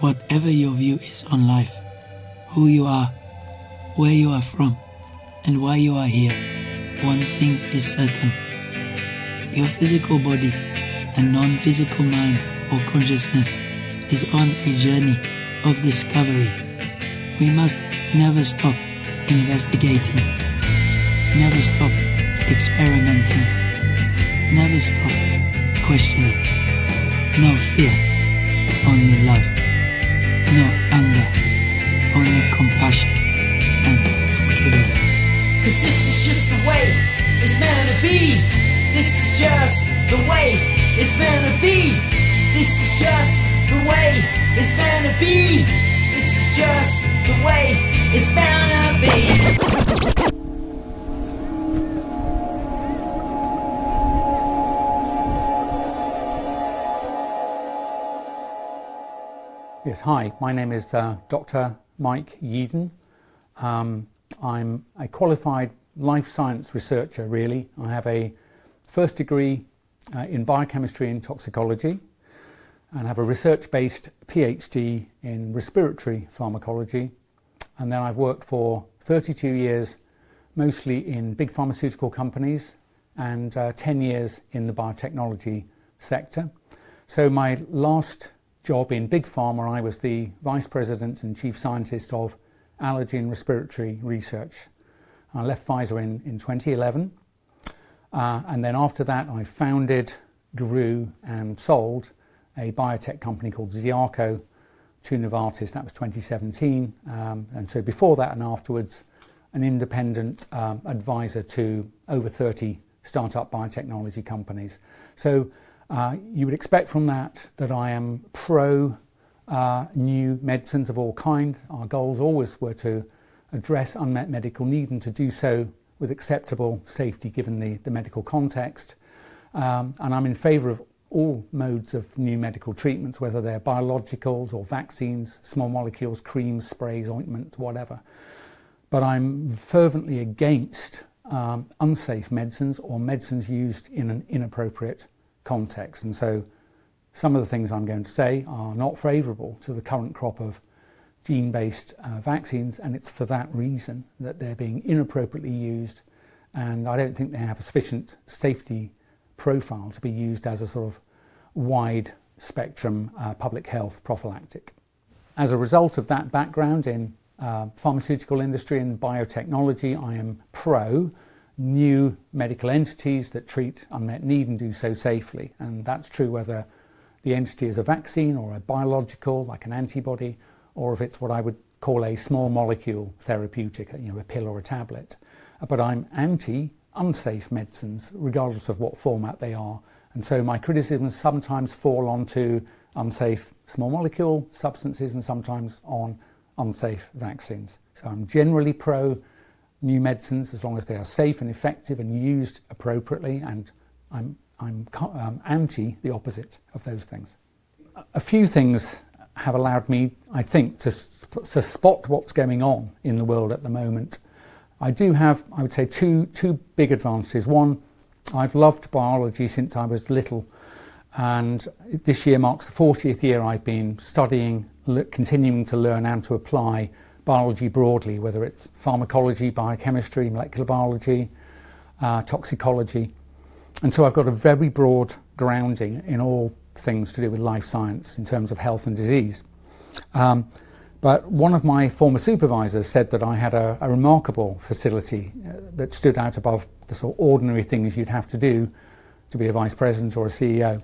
Whatever your view is on life, who you are, where you are from, and why you are here, one thing is certain. Your physical body and non physical mind or consciousness is on a journey of discovery. We must never stop investigating, never stop experimenting, never stop questioning. No fear, only love. No anger, only compassion and forgiveness. Cause this is just the way it's meant to be. This is just the way it's meant to be. This is just the way it's meant to be. This is just the way it's meant to be. Yes, hi, my name is uh, Dr. Mike Yeadon. Um, I'm a qualified life science researcher, really. I have a first degree uh, in biochemistry and toxicology and have a research based PhD in respiratory pharmacology. And then I've worked for 32 years, mostly in big pharmaceutical companies and uh, 10 years in the biotechnology sector. So my last job in Big Pharma, I was the Vice President and Chief Scientist of Allergy and Respiratory Research. I left Pfizer in, in 2011. Uh, and then after that, I founded, grew, and sold a biotech company called Ziarco to Novartis. That was 2017. Um, and so before that and afterwards, an independent um, advisor to over 30 startup biotechnology companies. So uh, you would expect from that that I am pro uh, new medicines of all kind. Our goals always were to address unmet medical need and to do so with acceptable safety given the, the medical context. Um, and I'm in favour of all modes of new medical treatments, whether they're biologicals or vaccines, small molecules, creams, sprays, ointments, whatever. But I'm fervently against um, unsafe medicines or medicines used in an inappropriate context. And so some of the things I'm going to say are not favourable to the current crop of gene based uh, vaccines, and it's for that reason that they're being inappropriately used. And I don't think they have a sufficient safety profile to be used as a sort of wide spectrum uh, public health prophylactic. As a result of that background in uh, pharmaceutical industry and biotechnology, I am pro new medical entities that treat unmet need and do so safely. And that's true whether the entity is a vaccine or a biological, like an antibody, or if it's what I would call a small molecule therapeutic, you know, a pill or a tablet. But I'm anti unsafe medicines, regardless of what format they are. And so my criticisms sometimes fall onto unsafe small molecule substances and sometimes on unsafe vaccines. So I'm generally pro new medicines as long as they are safe and effective and used appropriately, and I'm, I'm um, anti the opposite of those things. A few things have allowed me, I think, to, to spot what's going on in the world at the moment. I do have, I would say, two, two big advances. One, I've loved biology since I was little, and this year marks the 40th year I've been studying, continuing to learn and to apply biology broadly, whether it's pharmacology, biochemistry, molecular biology, uh, toxicology. And so I've got a very broad grounding in all things to do with life science in terms of health and disease. Um, but one of my former supervisors said that I had a, a remarkable facility uh, that stood out above the sort of ordinary things you'd have to do to be a vice president or a CEO.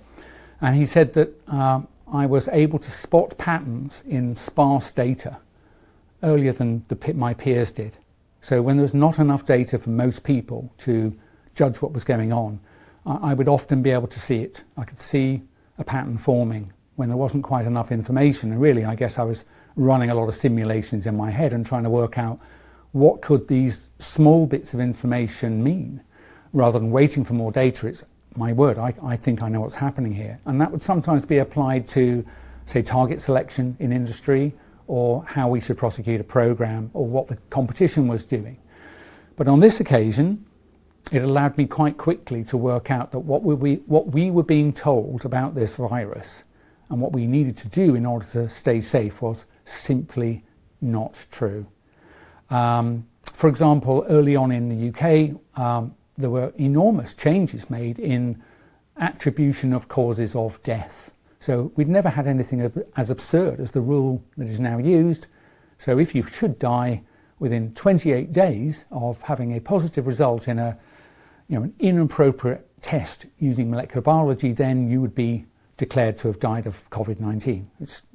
And he said that uh, I was able to spot patterns in sparse data earlier than the, my peers did. So when there was not enough data for most people to judge what was going on, I, I would often be able to see it. I could see a pattern forming when there wasn't quite enough information. And really, I guess I was running a lot of simulations in my head and trying to work out what could these small bits of information mean rather than waiting for more data. It's my word, I, I think I know what's happening here. And that would sometimes be applied to, say, target selection in industry or how we should prosecute a program or what the competition was doing. But on this occasion, it allowed me quite quickly to work out that what we, what we were being told about this virus and what we needed to do in order to stay safe was simply not true. Um, for example, early on in the UK, um, there were enormous changes made in attribution of causes of death. So we'd never had anything as absurd as the rule that is now used. So if you should die within 28 days of having a positive result in a, you know, an inappropriate test using molecular biology, then you would be declared to have died of COVID-19.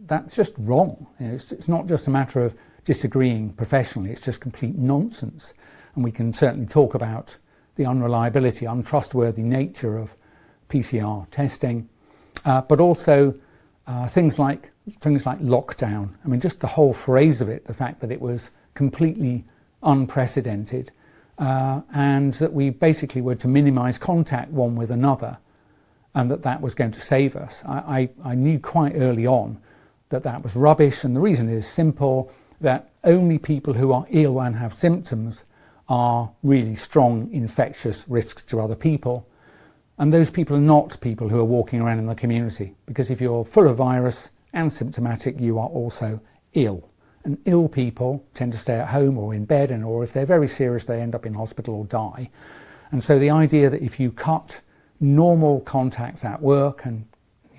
that's just wrong. It's, it's not just a matter of disagreeing professionally, it's just complete nonsense. And we can certainly talk about the unreliability, untrustworthy nature of PCR testing, but also uh, things like things like lockdown. I mean, just the whole phrase of it, the fact that it was completely unprecedented, uh, and that we basically were to minimise contact one with another, and that that was going to save us. I, I, I knew quite early on that that was rubbish, and the reason is simple: that only people who are ill and have symptoms are really strong infectious risks to other people. And those people are not people who are walking around in the community because if you're full of virus and symptomatic, you are also ill. And ill people tend to stay at home or in bed, and or if they're very serious, they end up in hospital or die. And so the idea that if you cut normal contacts at work and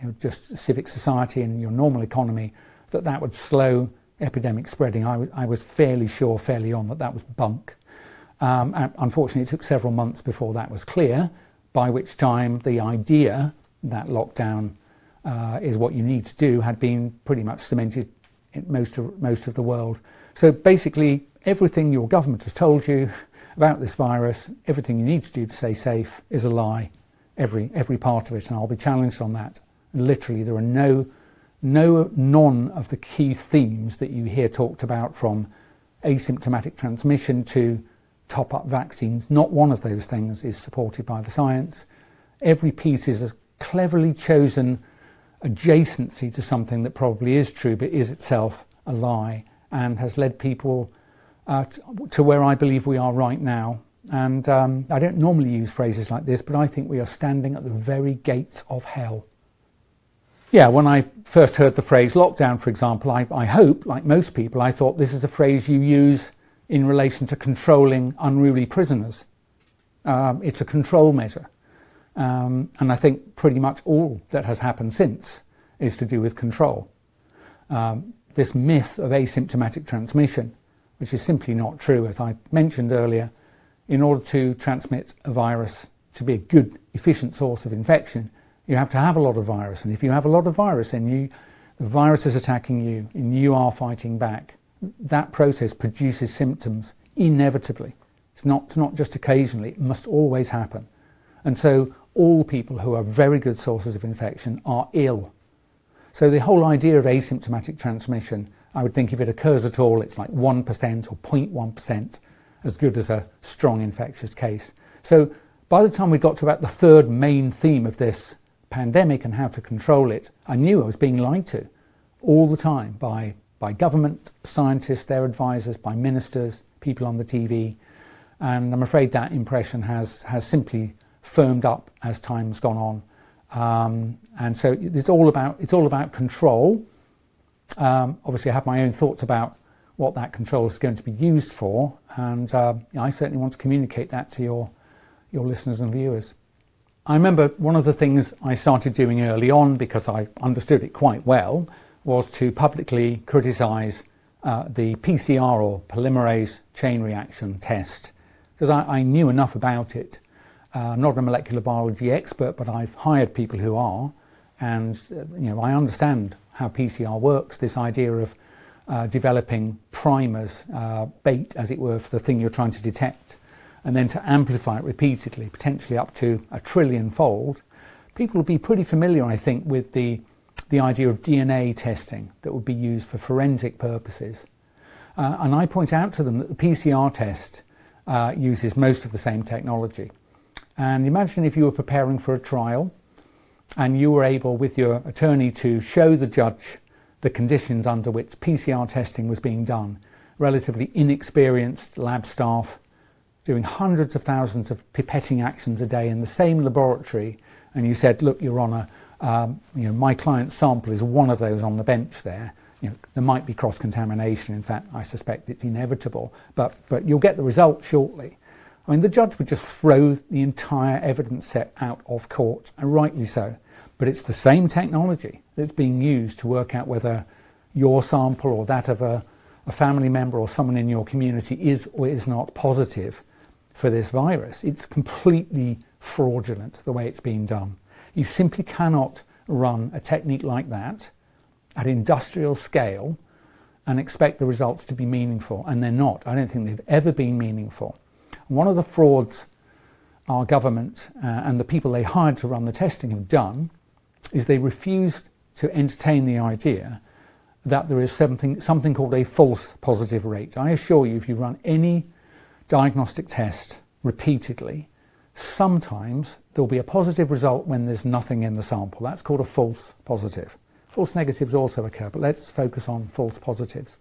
you know, just civic society and your normal economy, that that would slow epidemic spreading, I was fairly sure fairly on that that was bunk. Um, unfortunately, it took several months before that was clear, by which time the idea that lockdown uh, is what you need to do had been pretty much cemented in most of, most of the world. So basically, everything your government has told you about this virus, everything you need to do to stay safe, is a lie. Every, every part of it, and I'll be challenged on that. Literally, there are no, no, none of the key themes that you hear talked about from asymptomatic transmission to top up vaccines. Not one of those things is supported by the science. Every piece is a cleverly chosen adjacency to something that probably is true but is itself a lie and has led people uh, to where I believe we are right now. And um, I don't normally use phrases like this, but I think we are standing at the very gates of hell. Yeah, when I first heard the phrase lockdown, for example, I, I hope, like most people, I thought this is a phrase you use in relation to controlling unruly prisoners. Um, it's a control measure. Um, and I think pretty much all that has happened since is to do with control. Um, this myth of asymptomatic transmission, which is simply not true, as I mentioned earlier, in order to transmit a virus to be a good, efficient source of infection, you have to have a lot of virus. And if you have a lot of virus, then you, the virus is attacking you and you are fighting back that process produces symptoms inevitably. It's not, it's not just occasionally, it must always happen. And so all people who are very good sources of infection are ill. So the whole idea of asymptomatic transmission, I would think if it occurs at all, it's like 1% or 0.1% as good as a strong infectious case. So by the time we got to about the third main theme of this pandemic and how to control it, I knew I was being lied to all the time by by government, scientists, their advisors, by ministers, people on the TV. And I'm afraid that impression has, has simply firmed up as time's gone on. Um, and so it's all about, it's all about control. Um, obviously, I have my own thoughts about what that control is going to be used for, and uh, I certainly want to communicate that to your, your listeners and viewers. I remember one of the things I started doing early on because I understood it quite well was to publicly criticise uh, the PCR or polymerase chain reaction test because I, I, knew enough about it. Uh, I'm not a molecular biology expert, but I've hired people who are, and uh, you know I understand how PCR works. This idea of uh, developing primers, uh, bait as it were, for the thing you're trying to detect, and then to amplify it repeatedly, potentially up to a trillion fold. People will be pretty familiar, I think, with the the idea of DNA testing that would be used for forensic purposes. Uh, and I point out to them that the PCR test uh, uses most of the same technology. And imagine if you were preparing for a trial and you were able, with your attorney, to show the judge the conditions under which PCR testing was being done. Relatively inexperienced lab staff doing hundreds of thousands of pipetting actions a day in the same laboratory, and you said, Look, Your Honour, Um, you know, my client's sample is one of those on the bench there. You know, there might be cross-contamination. In fact, I suspect it's inevitable, but, but you'll get the result shortly. I mean, the judge would just throw the entire evidence set out of court, and rightly so. But it's the same technology that's being used to work out whether your sample or that of a, a family member or someone in your community is or is not positive for this virus. It's completely fraudulent the way it's being done. You simply cannot run a technique like that at industrial scale and expect the results to be meaningful, and they're not. I don't think they've ever been meaningful. One of the frauds our government uh, and the people they hired to run the testing have done is they refused to entertain the idea that there is something, something called a false positive rate. I assure you, if you run any diagnostic test repeatedly, sometimes there'll be a positive result when there's nothing in the sample. That's called a false positive. False negatives also occur, but let's focus on false positives.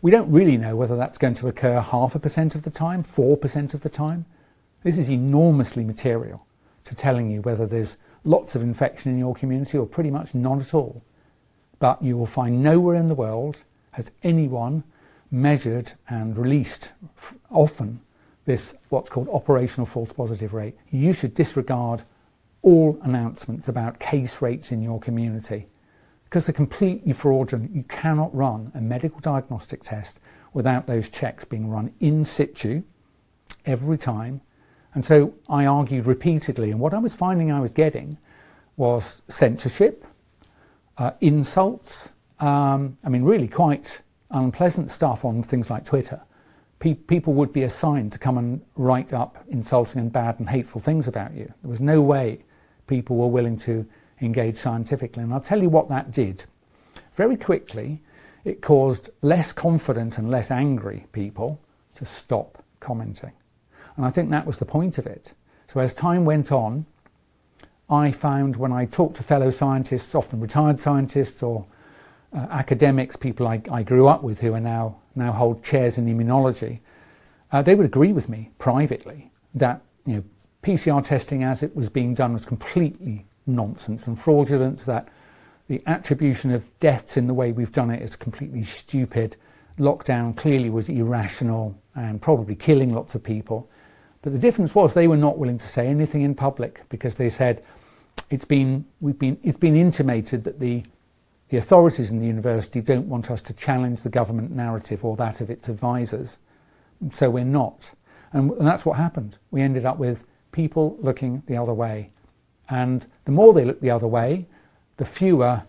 We don't really know whether that's going to occur half a percent of the time, 4% of the time. This is enormously material to telling you whether there's lots of infection in your community or pretty much none at all. But you will find nowhere in the world has anyone measured and released often this what's called operational false positive rate. You should disregard all announcements about case rates in your community because they're completely fraudulent. You cannot run a medical diagnostic test without those checks being run in situ every time. And so I argued repeatedly, and what I was finding I was getting was censorship, uh, insults, um, I mean, really quite unpleasant stuff on things like Twitter pe- people would be assigned to come and write up insulting and bad and hateful things about you. There was no way people were willing to engage scientifically. And I'll tell you what that did. Very quickly, it caused less confident and less angry people to stop commenting. And I think that was the point of it. So as time went on, I found when I talked to fellow scientists, often retired scientists or uh, academics, people I, I, grew up with who are now, now hold chairs in immunology, uh, they would agree with me privately that you know, PCR testing as it was being done was completely nonsense and fraudulent, that the attribution of deaths in the way we've done it is completely stupid. Lockdown clearly was irrational and probably killing lots of people. But the difference was they were not willing to say anything in public because they said it's been, we've been, it's been intimated that the the authorities in the university don't want us to challenge the government narrative or that of its advisors, so we're not. And, and that's what happened. We ended up with people looking the other way. And the more they looked the other way, the fewer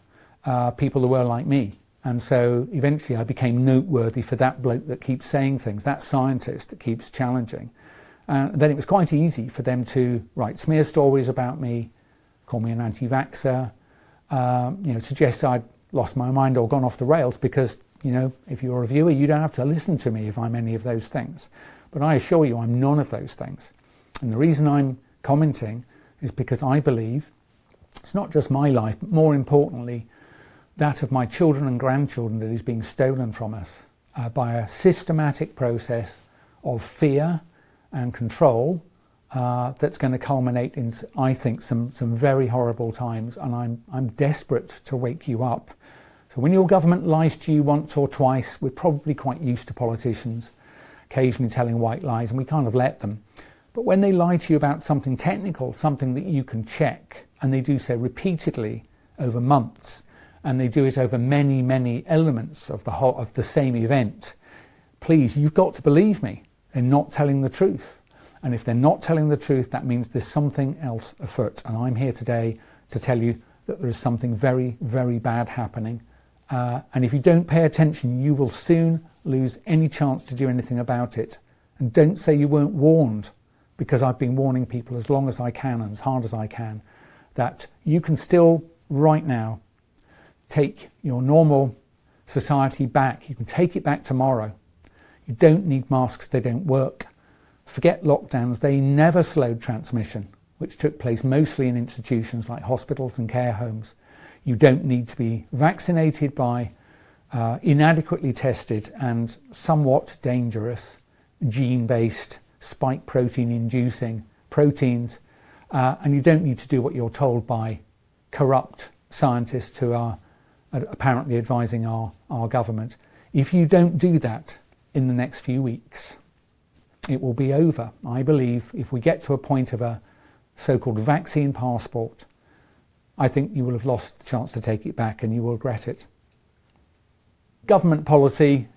uh, people there were like me. And so eventually I became noteworthy for that bloke that keeps saying things, that scientist that keeps challenging. And then it was quite easy for them to write smear stories about me, call me an anti vaxxer, um, you know, suggest I'd lost my mind or gone off the rails because, you know, if you're a viewer, you don't have to listen to me if I'm any of those things. But I assure you, I'm none of those things. And the reason I'm commenting is because I believe it's not just my life, but more importantly, that of my children and grandchildren that is being stolen from us uh, by a systematic process of fear and control uh, that's going to culminate in, I think, some, some very horrible times. And I'm, I'm desperate to wake you up. So when your government lies to you once or twice, we're probably quite used to politicians occasionally telling white lies, and we kind of let them. But when they lie to you about something technical, something that you can check, and they do so repeatedly over months, and they do it over many, many elements of the whole, of the same event, please, you've got to believe me. They're not telling the truth. And if they're not telling the truth, that means there's something else afoot. And I'm here today to tell you that there is something very, very bad happening. Uh, and if you don't pay attention, you will soon lose any chance to do anything about it. And don't say you weren't warned, because I've been warning people as long as I can and as hard as I can that you can still, right now, take your normal society back. You can take it back tomorrow. You don't need masks, they don't work. Forget lockdowns, they never slowed transmission, which took place mostly in institutions like hospitals and care homes. You don't need to be vaccinated by uh, inadequately tested and somewhat dangerous gene based spike protein inducing proteins, uh, and you don't need to do what you're told by corrupt scientists who are apparently advising our, our government. If you don't do that in the next few weeks, it will be over. I believe if we get to a point of a so called vaccine passport, I think you will have lost the chance to take it back and you will regret it. Government policy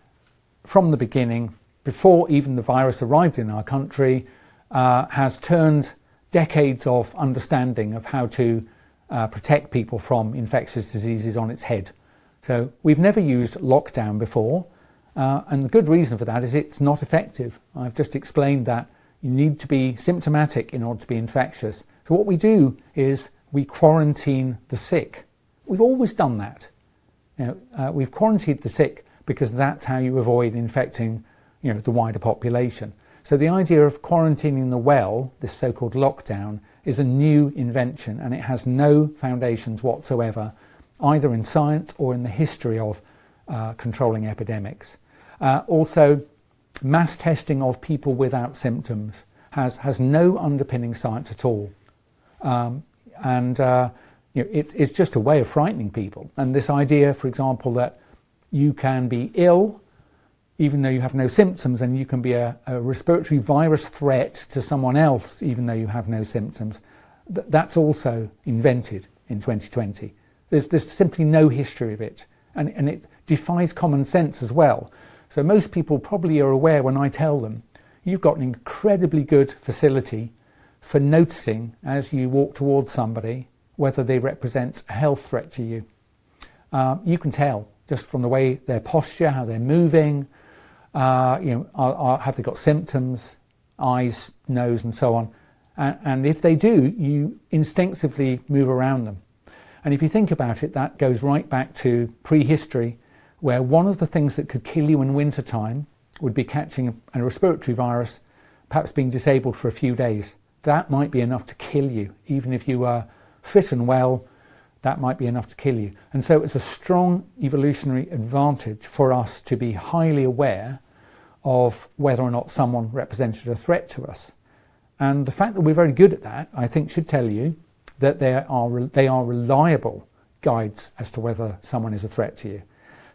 from the beginning, before even the virus arrived in our country, uh, has turned decades of understanding of how to uh, protect people from infectious diseases on its head. So we've never used lockdown before, uh, and the good reason for that is it's not effective. I've just explained that you need to be symptomatic in order to be infectious. So what we do is we quarantine the sick. We've always done that. You know, uh, we've quarantined the sick because that's how you avoid infecting you know, the wider population. So the idea of quarantining the well, this so-called lockdown, is a new invention and it has no foundations whatsoever, either in science or in the history of uh, controlling epidemics. Uh, also, mass testing of people without symptoms has, has no underpinning science at all. Um, and uh, you know, it's, it's just a way of frightening people. And this idea, for example, that you can be ill even though you have no symptoms, and you can be a, a respiratory virus threat to someone else even though you have no symptoms, th- that's also invented in 2020. There's, there's simply no history of it, and, and it defies common sense as well. So most people probably are aware when I tell them, you've got an incredibly good facility for noticing as you walk towards somebody whether they represent a health threat to you. Uh, you can tell just from the way their posture, how they're moving, uh, you know, are, are, have they got symptoms, eyes, nose, and so on. And, and if they do, you instinctively move around them. And if you think about it, that goes right back to prehistory, where one of the things that could kill you in wintertime would be catching a respiratory virus, perhaps being disabled for a few days. That might be enough to kill you, even if you were fit and well, that might be enough to kill you. And so it's a strong evolutionary advantage for us to be highly aware of whether or not someone represented a threat to us. And the fact that we're very good at that, I think, should tell you that they are, they are reliable guides as to whether someone is a threat to you.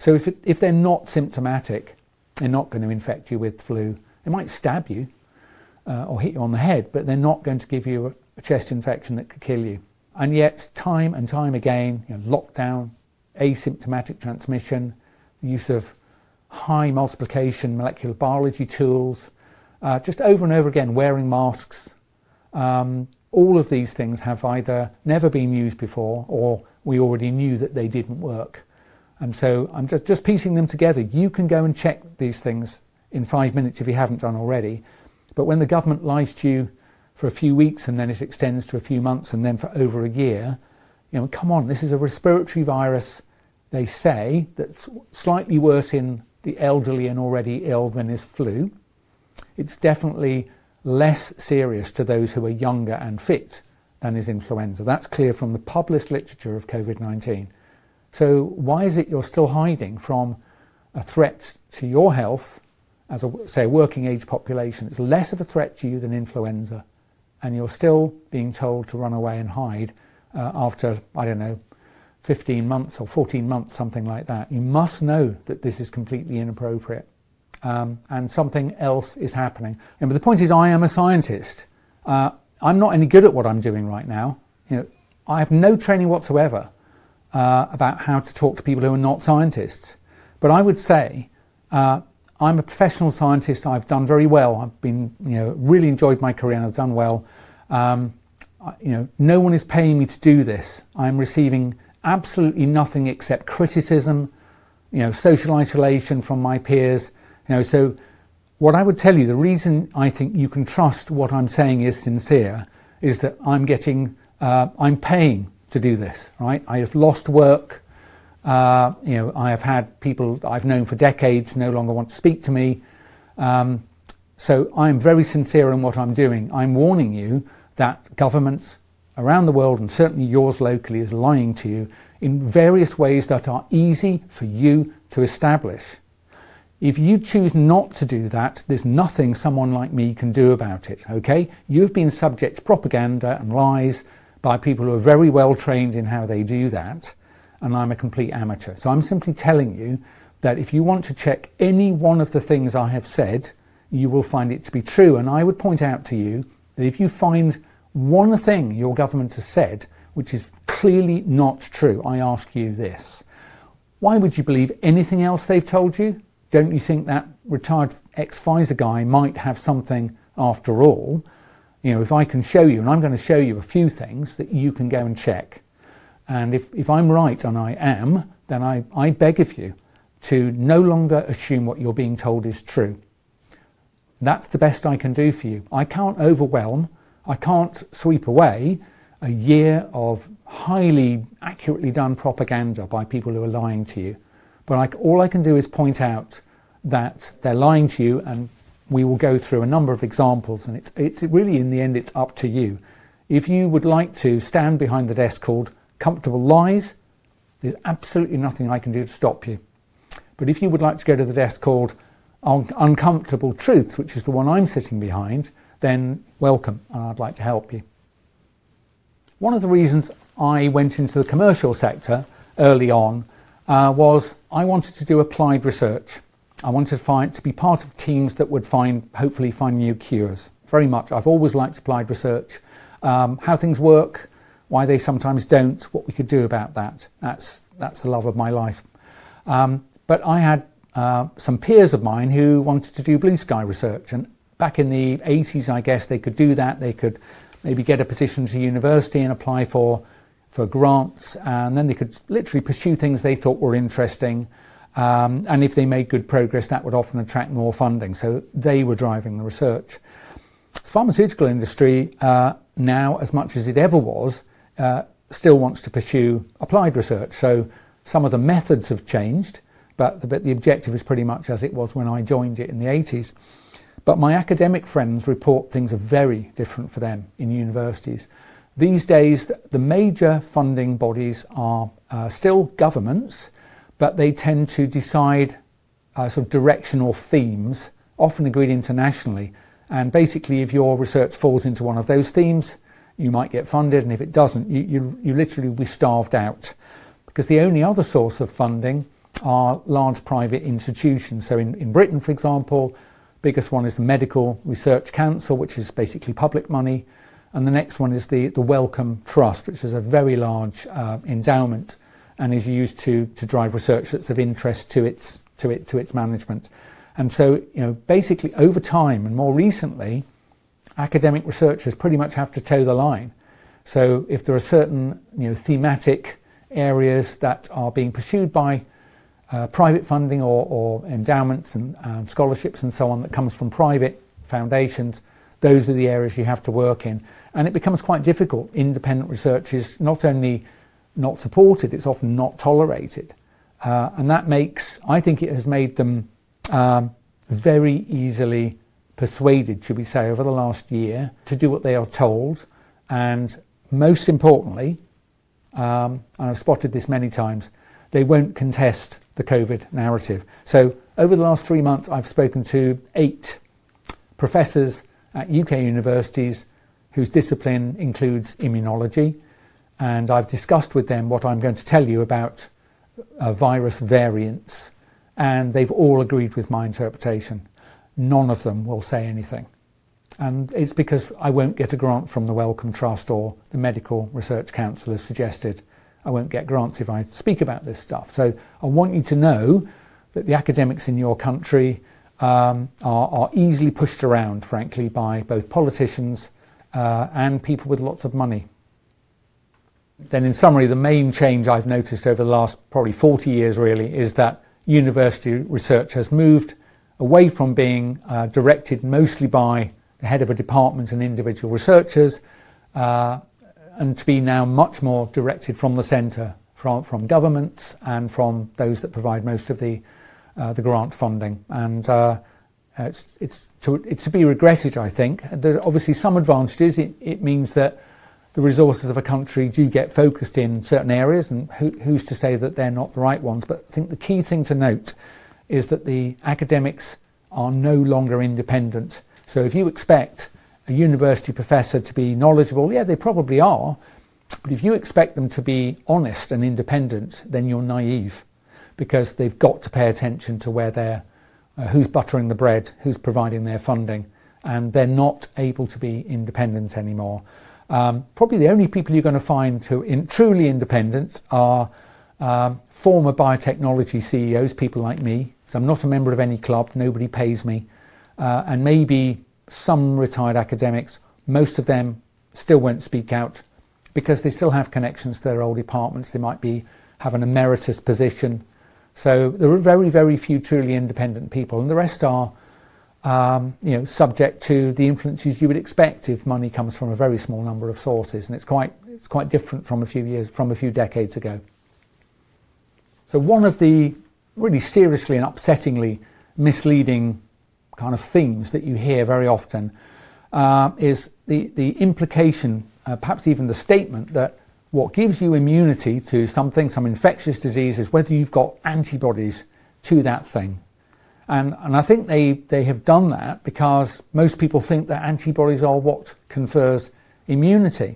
So if, it, if they're not symptomatic, they're not going to infect you with flu. They might stab you uh, or hit you on the head, but they're not going to give you a, chest infection that could kill you. And yet, time and time again, you know, lockdown, asymptomatic transmission, the use of high multiplication molecular biology tools, uh, just over and over again, wearing masks. Um, all of these things have either never been used before or we already knew that they didn't work. And so I'm just, just piecing them together. You can go and check these things in five minutes if you haven't done already. But when the government lies to you for a few weeks and then it extends to a few months and then for over a year. You know, come on, this is a respiratory virus, they say, that's slightly worse in the elderly and already ill than is flu. It's definitely less serious to those who are younger and fit than is influenza. That's clear from the published literature of COVID 19. So, why is it you're still hiding from a threat to your health as a, say, a working age population? It's less of a threat to you than influenza and you're still being told to run away and hide uh, after, I don't know, 15 months or 14 months, something like that. You must know that this is completely inappropriate um, and something else is happening. And, but the point is, I am a scientist. Uh, I'm not any good at what I'm doing right now. You know, I have no training whatsoever uh, about how to talk to people who are not scientists. But I would say uh, I'm a professional scientist. I've done very well. I've been, you know, really enjoyed my career and I've done well. Um, you know, no one is paying me to do this. I'm receiving absolutely nothing except criticism, you know, social isolation from my peers. You know, so what I would tell you, the reason I think you can trust what I'm saying is sincere, is that I'm getting, uh, I'm paying to do this. Right? I have lost work. Uh, you know, I have had people I've known for decades no longer want to speak to me. Um, so I'm very sincere in what I'm doing. I'm warning you that governments around the world, and certainly yours locally, is lying to you in various ways that are easy for you to establish. If you choose not to do that, there's nothing someone like me can do about it, okay? You've been subject to propaganda and lies by people who are very well trained in how they do that, and I'm a complete amateur. So I'm simply telling you that if you want to check any one of the things I have said, you will find it to be true. And I would point out to you that if you find one thing your government has said which is clearly not true, I ask you this. Why would you believe anything else they've told you? Don't you think that retired ex Pfizer guy might have something after all? You know, if I can show you, and I'm going to show you a few things that you can go and check. And if, if I'm right, and I am, then I, I beg of you to no longer assume what you're being told is true. That's the best I can do for you. I can't overwhelm, I can't sweep away a year of highly accurately done propaganda by people who are lying to you. But I, all I can do is point out that they're lying to you, and we will go through a number of examples. And it's, it's really, in the end, it's up to you. If you would like to stand behind the desk called Comfortable Lies, there's absolutely nothing I can do to stop you. But if you would like to go to the desk called Uncomfortable Truths, which is the one I'm sitting behind, then welcome, and I'd like to help you. One of the reasons I went into the commercial sector early on uh, was I wanted to do applied research. I wanted to find to be part of teams that would find hopefully find new cures. Very much. I've always liked applied research, um, how things work, why they sometimes don't, what we could do about that. That's that's the love of my life. Um, but I had uh, some peers of mine who wanted to do blue sky research, and back in the 80s, I guess they could do that. They could maybe get a position to university and apply for for grants, and then they could literally pursue things they thought were interesting. Um, and if they made good progress, that would often attract more funding. So they were driving the research. The pharmaceutical industry uh, now, as much as it ever was, uh, still wants to pursue applied research. So some of the methods have changed, but the, but the objective is pretty much as it was when I joined it in the 80s. But my academic friends report things are very different for them in universities. These days, the major funding bodies are uh, still governments, but they tend to decide uh, sort of directional themes, often agreed internationally. And basically, if your research falls into one of those themes, you might get funded, and if it doesn't, you, you, you literally will be starved out. Because the only other source of funding are large private institutions. So in, in Britain, for example, biggest one is the Medical Research Council, which is basically public money. And the next one is the, the Wellcome Trust, which is a very large uh, endowment and is used to, to drive research that's of interest to its, to, it, to its management. And so, you know, basically over time and more recently, academic researchers pretty much have to toe the line. So if there are certain, you know, thematic areas that are being pursued by uh, private funding or, or endowments and scholarships and so on that comes from private foundations, those are the areas you have to work in. And it becomes quite difficult. Independent research is not only not supported, it's often not tolerated. Uh, and that makes, I think it has made them um, very easily persuaded, should we say, over the last year to do what they are told. And most importantly, um, and I've spotted this many times, they won't contest the COVID narrative. So over the last three months, I've spoken to eight professors at UK universities whose discipline includes immunology, and I've discussed with them what I'm going to tell you about uh, virus variants, and they've all agreed with my interpretation. None of them will say anything. And it's because I won't get a grant from the Wellcome Trust or the Medical Research Council has suggested I won't get grants if I speak about this stuff. So I want you to know that the academics in your country um, are, are, easily pushed around, frankly, by both politicians uh, and people with lots of money. Then, in summary, the main change I've noticed over the last probably 40 years really is that university research has moved away from being uh, directed mostly by the head of a department and individual researchers uh, and to be now much more directed from the centre, from, from governments and from those that provide most of the, uh, the grant funding. And uh, it's, it's, to, it's to be regretted, I think. There are obviously some advantages. It, it means that the resources of a country do get focused in certain areas, and who, who's to say that they're not the right ones? But I think the key thing to note is that the academics are no longer independent. So if you expect a university professor to be knowledgeable, yeah, they probably are, But if you expect them to be honest and independent, then you're naive because they've got to pay attention to where they're, uh, who's buttering the bread, who's providing their funding, and they're not able to be independent anymore. Um, probably the only people you're going to find who are truly independent are um, former biotechnology CEOs, people like me. So I'm not a member of any club, nobody pays me, uh, and maybe some retired academics. Most of them still won't speak out because they still have connections to their old departments. They might be have an emeritus position. So there are very, very few truly independent people, and the rest are, um, you know, subject to the influences you would expect if money comes from a very small number of sources, and it's quite it's quite different from a few years from a few decades ago. So one of the really seriously and upsettingly misleading kind of themes that you hear very often uh, is the the implication uh, perhaps even the statement that what gives you immunity to something, some infectious disease, is whether you've got antibodies to that thing. And, and I think they, they have done that because most people think that antibodies are what confers immunity.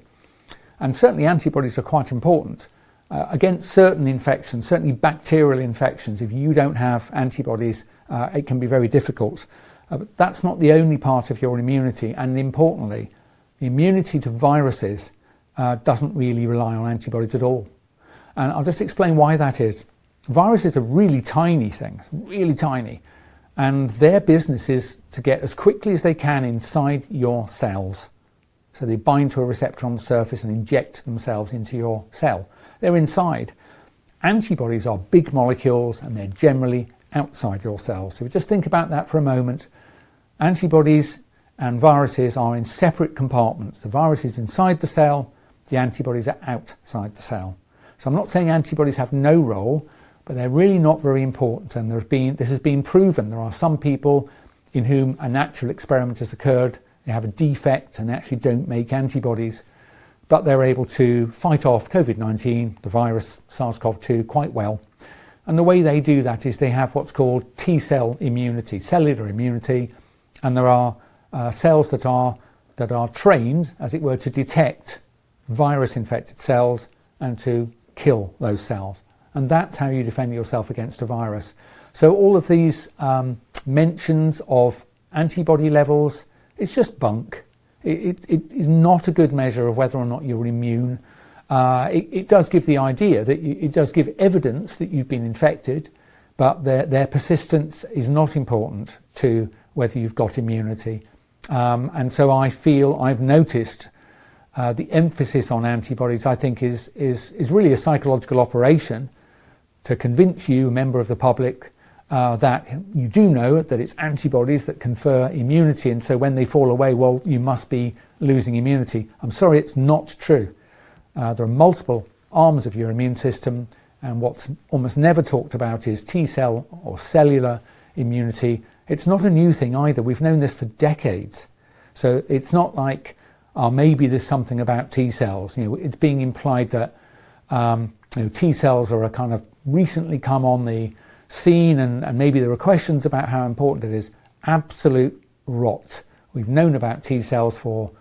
And certainly antibodies are quite important. Uh, against certain infections, certainly bacterial infections, if you don't have antibodies, uh, it can be very difficult. Uh, but that's not the only part of your immunity, and importantly, the immunity to viruses uh, doesn't really rely on antibodies at all. And I'll just explain why that is. Viruses are really tiny things, really tiny, and their business is to get as quickly as they can inside your cells. So they bind to a receptor on the surface and inject themselves into your cell. They're inside. Antibodies are big molecules and they're generally outside your cells. So just think about that for a moment. Antibodies and viruses are in separate compartments. The virus is inside the cell, the antibodies are outside the cell. So I'm not saying antibodies have no role, but they're really not very important. And there's been, this has been proven. There are some people in whom a natural experiment has occurred, they have a defect and they actually don't make antibodies, but they're able to fight off COVID 19, the virus SARS CoV 2, quite well. And the way they do that is they have what's called T cell immunity, cellular immunity, and there are uh, cells that are, that are trained, as it were, to detect virus infected cells and to kill those cells. And that's how you defend yourself against a virus. So, all of these um, mentions of antibody levels, it's just bunk. It, it, it is not a good measure of whether or not you're immune. Uh, it, it, does give the idea that you, it does give evidence that you've been infected, but their, their persistence is not important to whether you've got immunity. Um, and so I feel I've noticed uh, the emphasis on antibodies, I think, is, is, is really a psychological operation to convince you, a member of the public, uh, that you do know that it's antibodies that confer immunity, and so when they fall away, well, you must be losing immunity. I'm sorry, it's not true. Uh, there are multiple arms of your immune system, and what's almost never talked about is T cell or cellular immunity, it's not a new thing either. We've known this for decades. So it's not like, oh, maybe there's something about T cells. You know, it's being implied that um, you know, T cells are a kind of recently come on the scene and, and maybe there are questions about how important it is. Absolute rot. We've known about T cells for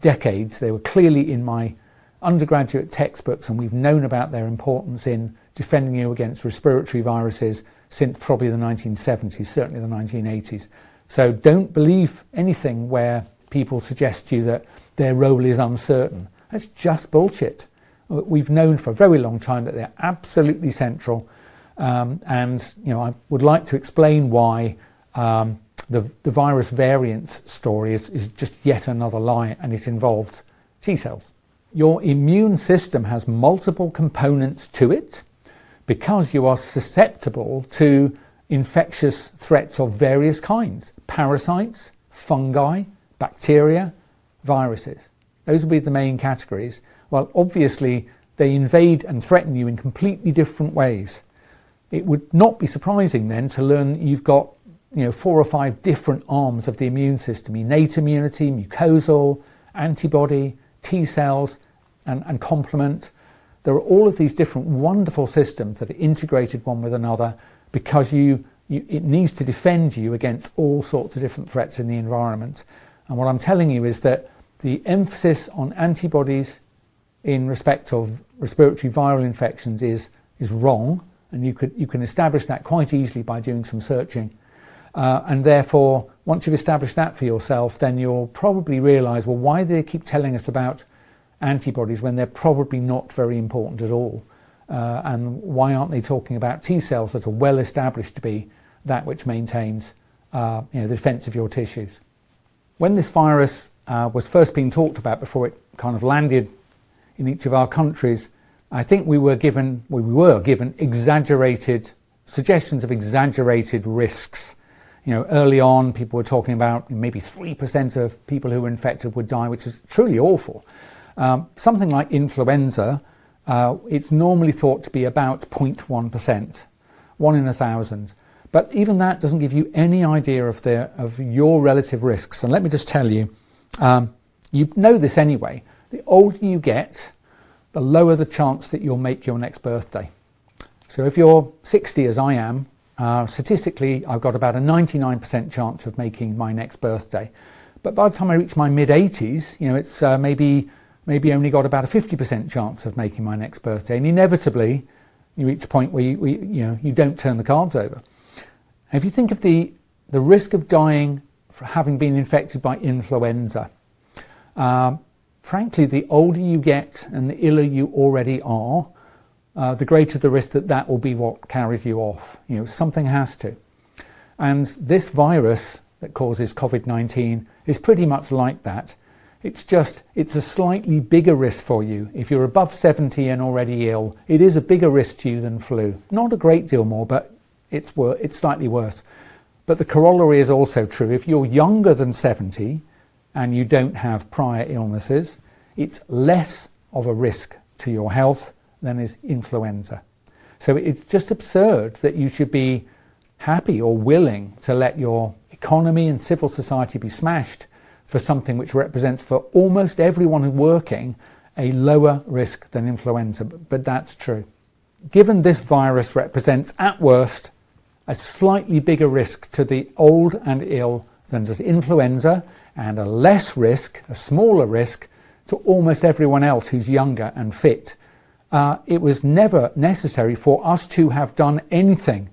decades. They were clearly in my undergraduate textbooks, and we've known about their importance in defending you against respiratory viruses since probably the 1970s, certainly the 1980s. So don't believe anything where people suggest to you that their role is uncertain. That's just bullshit. We've known for a very long time that they're absolutely central, um, and you know I would like to explain why um, the, the virus variants story is, is just yet another lie, and it involves T cells. Your immune system has multiple components to it because you are susceptible to infectious threats of various kinds parasites, fungi, bacteria, viruses. Those would be the main categories. Well, obviously, they invade and threaten you in completely different ways. It would not be surprising then to learn that you've got you know, four or five different arms of the immune system innate immunity, mucosal, antibody, T cells, and, and complement. There are all of these different wonderful systems that are integrated one with another because you, you, it needs to defend you against all sorts of different threats in the environment. And what I'm telling you is that the emphasis on antibodies in respect of respiratory viral infections is, is wrong, and you, could, you can establish that quite easily by doing some searching. Uh, and therefore, once you've established that for yourself, then you'll probably realise, well, why do they keep telling us about antibodies when they're probably not very important at all? Uh, and why aren't they talking about T cells that are well established to be that which maintains uh, you know, the defence of your tissues? When this virus uh, was first being talked about before it kind of landed in each of our countries, I think we were given we were given exaggerated suggestions of exaggerated risks. You know, early on, people were talking about maybe three percent of people who were infected would die, which is truly awful. Um, something like influenza, uh, it's normally thought to be about 0.1 percent, one in a thousand. But even that doesn't give you any idea of the of your relative risks. And let me just tell you, um, you know this anyway. The older you get, the lower the chance that you'll make your next birthday. So if you're 60 as I am, uh, statistically I've got about a 99% chance of making my next birthday. But by the time I reach my mid 80s, you know, it's uh, maybe maybe only got about a 50% chance of making my next birthday, and inevitably you reach a point where you, you know you don't turn the cards over. if you think of the the risk of dying for having been infected by influenza, um, frankly, the older you get and the iller you already are, uh, the greater the risk that that will be what carries you off. You know, something has to. And this virus that causes COVID-19 is pretty much like that. It's just, it's a slightly bigger risk for you. If you're above 70 and already ill, it is a bigger risk to you than flu. Not a great deal more, but it's, wor- it's slightly worse. But the corollary is also true. If you're younger than 70, and you don't have prior illnesses, it's less of a risk to your health than is influenza. So it's just absurd that you should be happy or willing to let your economy and civil society be smashed for something which represents for almost everyone working a lower risk than influenza. But that's true. Given this virus represents at worst a slightly bigger risk to the old and ill than does influenza, and a less risk, a smaller risk, to almost everyone else who's younger and fit. Uh, it was never necessary for us to have done anything.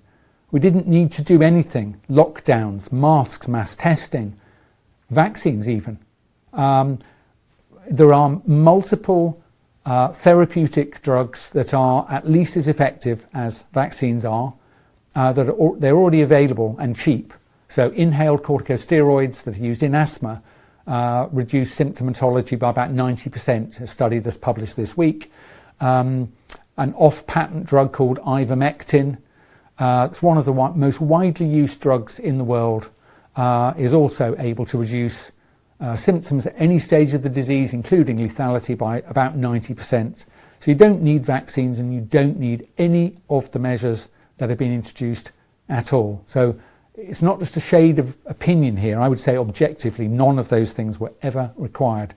We didn't need to do anything. Lockdowns, masks, mass testing, vaccines, even. Um, there are multiple uh, therapeutic drugs that are at least as effective as vaccines are, uh, that are, they're already available and cheap. So inhaled corticosteroids that are used in asthma uh, reduce symptomatology by about 90%, a study that's published this week. Um, an off-patent drug called ivermectin, uh, it's one of the most widely used drugs in the world, uh, is also able to reduce uh, symptoms at any stage of the disease, including lethality, by about 90%. So you don't need vaccines and you don't need any of the measures that have been introduced at all. So it's not just a shade of opinion here. I would say objectively, none of those things were ever required.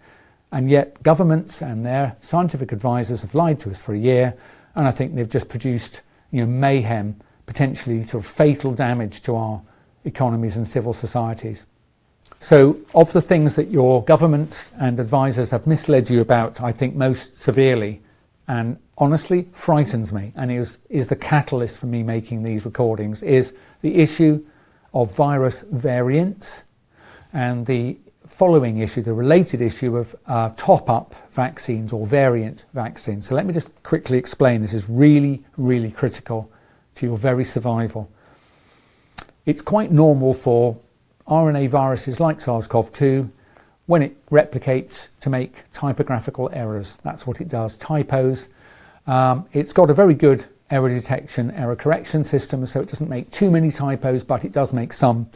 And yet, governments and their scientific advisors have lied to us for a year, and I think they've just produced you know, mayhem, potentially sort of fatal damage to our economies and civil societies. So, of the things that your governments and advisors have misled you about, I think most severely and honestly frightens me and is, is the catalyst for me making these recordings is the issue of virus variants and the following issue, the related issue of uh, top up vaccines or variant vaccines. So let me just quickly explain this is really, really critical to your very survival. It's quite normal for RNA viruses like SARS CoV 2 when it replicates to make typographical errors. That's what it does, typos. Um, it's got a very good error detection, error correction system, so it doesn't make too many typos, but it does make some.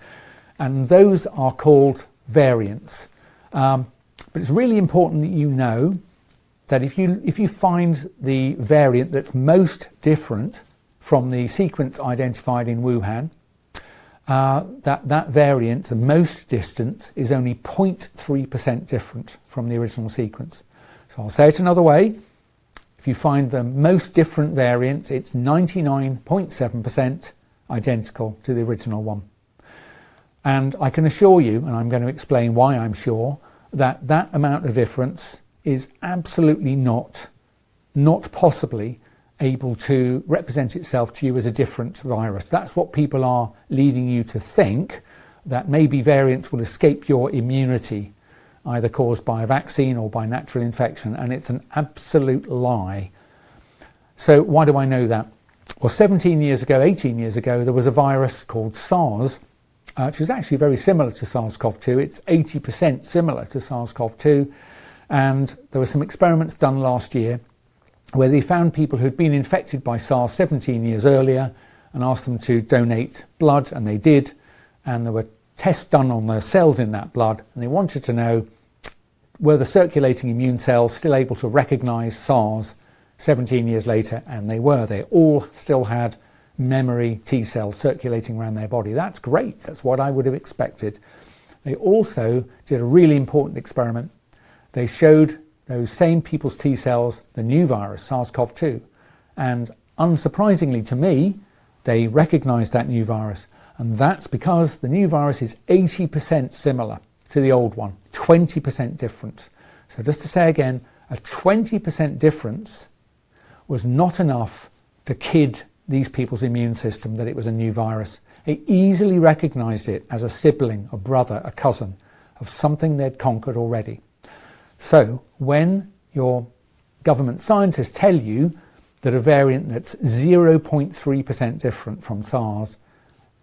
And those are called variants. Um, but it's really important that you know that if you, if you find the variant that's most different from the sequence identified in Wuhan, uh, that that variant, the most distance, is only 0.3% different from the original sequence. So I'll say it another way. If you find the most different variants, it's 99.7% identical to the original one. And I can assure you, and I'm going to explain why I'm sure, that that amount of difference is absolutely not not possibly able to represent itself to you as a different virus. That's what people are leading you to think that maybe variants will escape your immunity, either caused by a vaccine or by natural infection, and it's an absolute lie. So, why do I know that? Well, 17 years ago, 18 years ago, there was a virus called SARS, uh, which is actually very similar to SARS CoV 2. It's 80% similar to SARS CoV 2. And there were some experiments done last year where they found people who'd been infected by SARS 17 years earlier and asked them to donate blood, and they did. And there were tests done on the cells in that blood, and they wanted to know were the circulating immune cells still able to recognize SARS 17 years later, and they were. They all still had memory T cells circulating around their body. That's great. That's what I would have expected. They also did a really important experiment. They showed those same people's T cells the new virus, SARS CoV 2. And unsurprisingly to me, they recognized that new virus. And that's because the new virus is 80% similar to the old one, 20% different. So, just to say again, a 20% difference was not enough to kid these people's immune system that it was a new virus. They easily recognized it as a sibling, a brother, a cousin of something they'd conquered already. So, when your government scientists tell you that a variant that's 0.3% different from SARS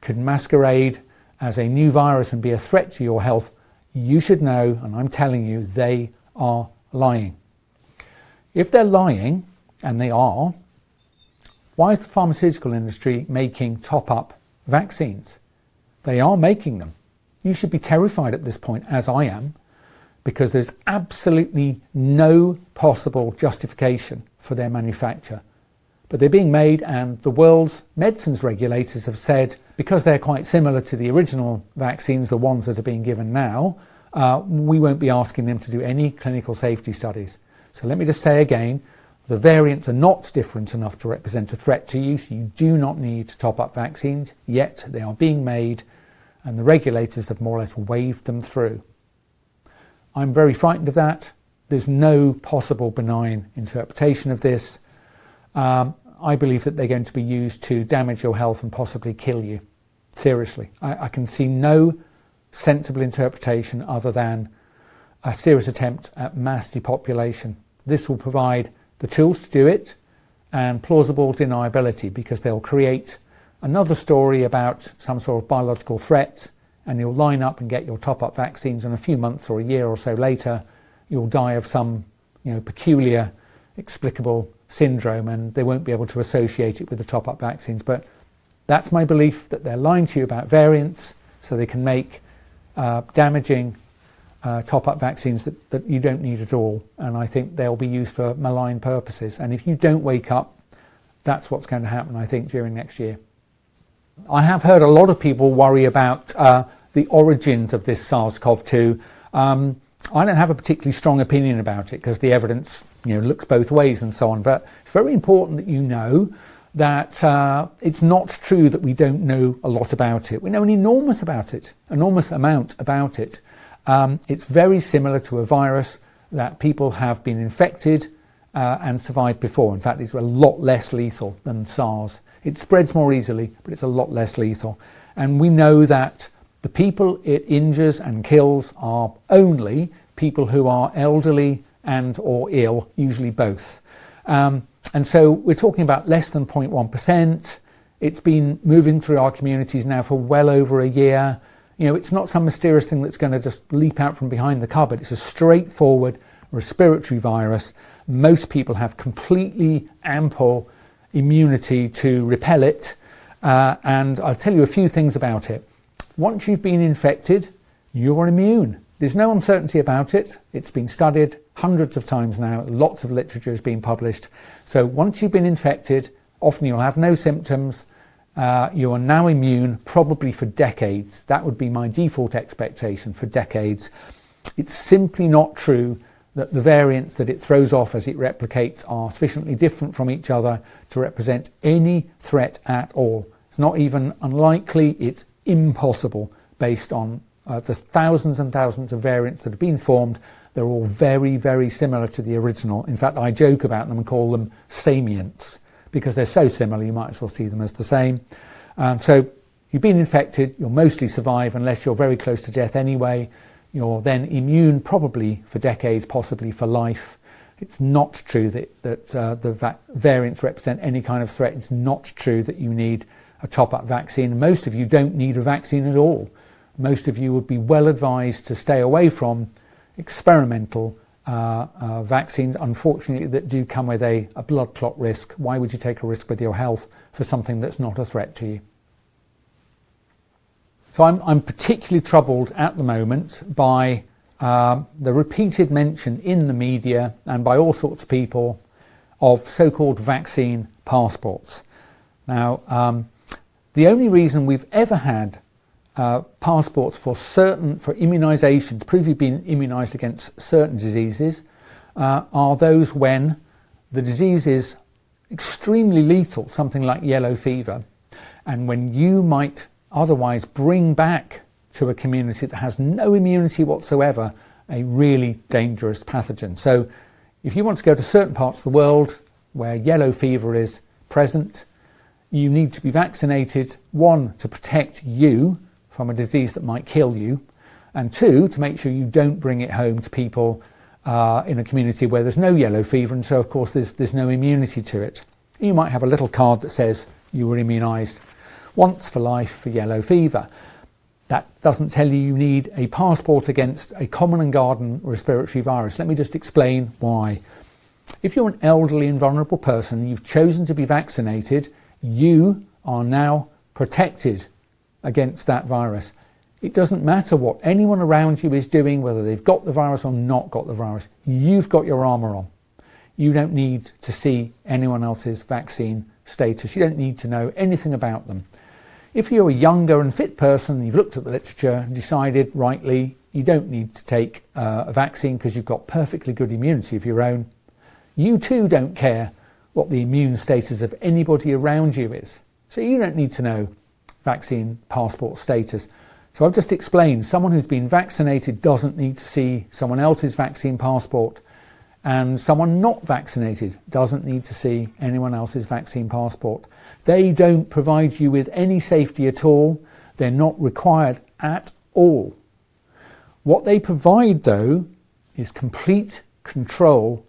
could masquerade as a new virus and be a threat to your health, you should know, and I'm telling you, they are lying. If they're lying, and they are, why is the pharmaceutical industry making top up vaccines? They are making them. You should be terrified at this point, as I am, because there's absolutely no possible justification for their manufacture. But they're being made, and the world's medicines regulators have said because they're quite similar to the original vaccines, the ones that are being given now, uh, we won't be asking them to do any clinical safety studies. So let me just say again the variants are not different enough to represent a threat to you, so you do not need to top up vaccines, yet they are being made, and the regulators have more or less waved them through. I'm very frightened of that. There's no possible benign interpretation of this. Um, I believe that they're going to be used to damage your health and possibly kill you. Seriously. I, I can see no sensible interpretation other than a serious attempt at mass depopulation. This will provide the tools to do it and plausible deniability because they'll create another story about some sort of biological threat and you'll line up and get your top up vaccines and a few months or a year or so later you'll die of some you know peculiar explicable syndrome and they won't be able to associate it with the top up vaccines but that's my belief that they're lying to you about variants so they can make uh, damaging uh, top up vaccines that, that you don't need at all. And I think they'll be used for malign purposes. And if you don't wake up, that's what's going to happen, I think, during next year. I have heard a lot of people worry about uh, the origins of this SARS CoV 2. Um, I don't have a particularly strong opinion about it because the evidence you know, looks both ways and so on. But it's very important that you know that uh, it's not true that we don't know a lot about it. We know an enormous about it, enormous amount about it. Um, it's very similar to a virus that people have been infected uh, and survived before. In fact, it's a lot less lethal than SARS. It spreads more easily, but it's a lot less lethal. And we know that the people it injures and kills are only people who are elderly and or ill, usually both. Um, and so we're talking about less than 0.1%. It's been moving through our communities now for well over a year. You know, it's not some mysterious thing that's going to just leap out from behind the cupboard. It's a straightforward respiratory virus. Most people have completely ample immunity to repel it. Uh, and I'll tell you a few things about it. Once you've been infected, you're immune. There's no uncertainty about it. It's been studied hundreds of times now. Lots of literature has been published. So once you've been infected, often you'll have no symptoms uh, you are now immune probably for decades. That would be my default expectation for decades. It's simply not true that the variants that it throws off as it replicates are sufficiently different from each other to represent any threat at all. It's not even unlikely, it's impossible based on uh, the thousands and thousands of variants that have been formed They're all very, very similar to the original. In fact, I joke about them and call them samients because they're so similar, you might as well see them as the same. Um, so you've been infected, you'll mostly survive unless you're very close to death anyway. You're then immune probably for decades, possibly for life. It's not true that, that uh, the va- variants represent any kind of threat. It's not true that you need a top up vaccine. Most of you don't need a vaccine at all. Most of you would be well advised to stay away from experimental uh, uh, vaccines, unfortunately, that do come with a, a blood clot risk. Why would you take a risk with your health for something that's not a threat to you? So I'm, I'm particularly troubled at the moment by uh, the repeated mention in the media and by all sorts of people of so-called vaccine passports. Now, um, the only reason we've ever had uh, passports for certain for immunisation to prove you've been immunised against certain diseases uh, are those when the disease is extremely lethal, something like yellow fever, and when you might otherwise bring back to a community that has no immunity whatsoever a really dangerous pathogen. So, if you want to go to certain parts of the world where yellow fever is present, you need to be vaccinated, one, to protect you from a disease that might kill you, and two, to make sure you don't bring it home to people uh, in a community where there's no yellow fever, and so of course there's, there's no immunity to it. You might have a little card that says you were immunised once for life for yellow fever. That doesn't tell you you need a passport against a common and garden respiratory virus. Let me just explain why. If you're an elderly and vulnerable person, you've chosen to be vaccinated, you are now protected against that virus. It doesn't matter what anyone around you is doing, whether they've got the virus or not got the virus. You've got your armour on. You don't need to see anyone else's vaccine status. You don't need to know anything about them. If you're a younger and fit person, you've looked at the literature and decided rightly you don't need to take uh, a vaccine because you've got perfectly good immunity of your own, you too don't care what the immune status of anybody around you is. So you don't need to know vaccine passport status. So I've just explained someone who's been vaccinated doesn't need to see someone else's vaccine passport, and someone not vaccinated doesn't need to see anyone else's vaccine passport. They don't provide you with any safety at all, they're not required at all. What they provide, though, is complete control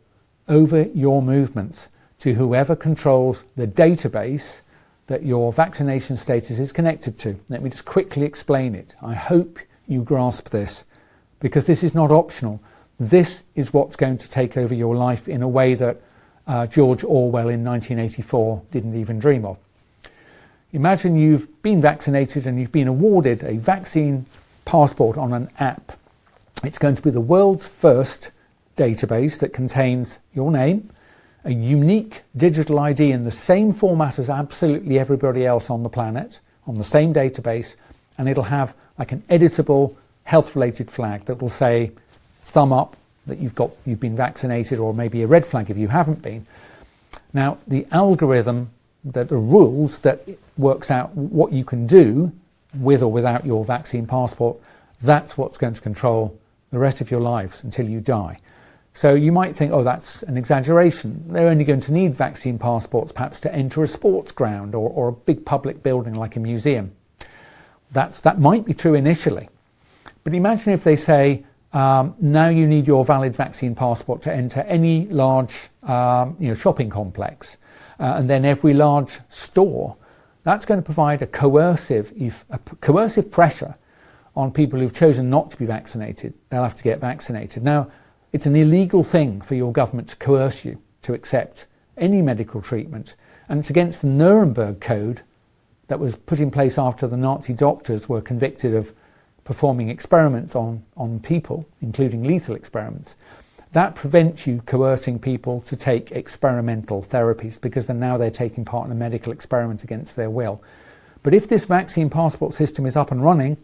over your movements to whoever controls the database that your vaccination status is connected to. Let me just quickly explain it. I hope you grasp this because this is not optional. This is what's going to take over your life in a way that uh, George Orwell in 1984 didn't even dream of. Imagine you've been vaccinated and you've been awarded a vaccine passport on an app. It's going to be the world's first database that contains your name, a unique digital ID in the same format as absolutely everybody else on the planet, on the same database, and it'll have like an editable health related flag that will say thumb up that you've got you've been vaccinated or maybe a red flag if you haven't been. Now the algorithm that the rules that works out what you can do with or without your vaccine passport, that's what's going to control the rest of your lives until you die. So you might think, oh, that's an exaggeration. They're only going to need vaccine passports perhaps to enter a sports ground or, or a big public building like a museum. That's, that might be true initially. But imagine if they say, um, now you need your valid vaccine passport to enter any large um, you know, shopping complex, uh, and then every large store. That's going to provide a coercive, a coercive pressure on people who've chosen not to be vaccinated. They'll have to get vaccinated. Now, it's an illegal thing for your government to coerce you to accept any medical treatment, and it's against the Nuremberg Code that was put in place after the Nazi doctors were convicted of performing experiments on, on people, including lethal experiments. That prevents you coercing people to take experimental therapies because then now they're taking part in a medical experiment against their will. But if this vaccine passport system is up and running,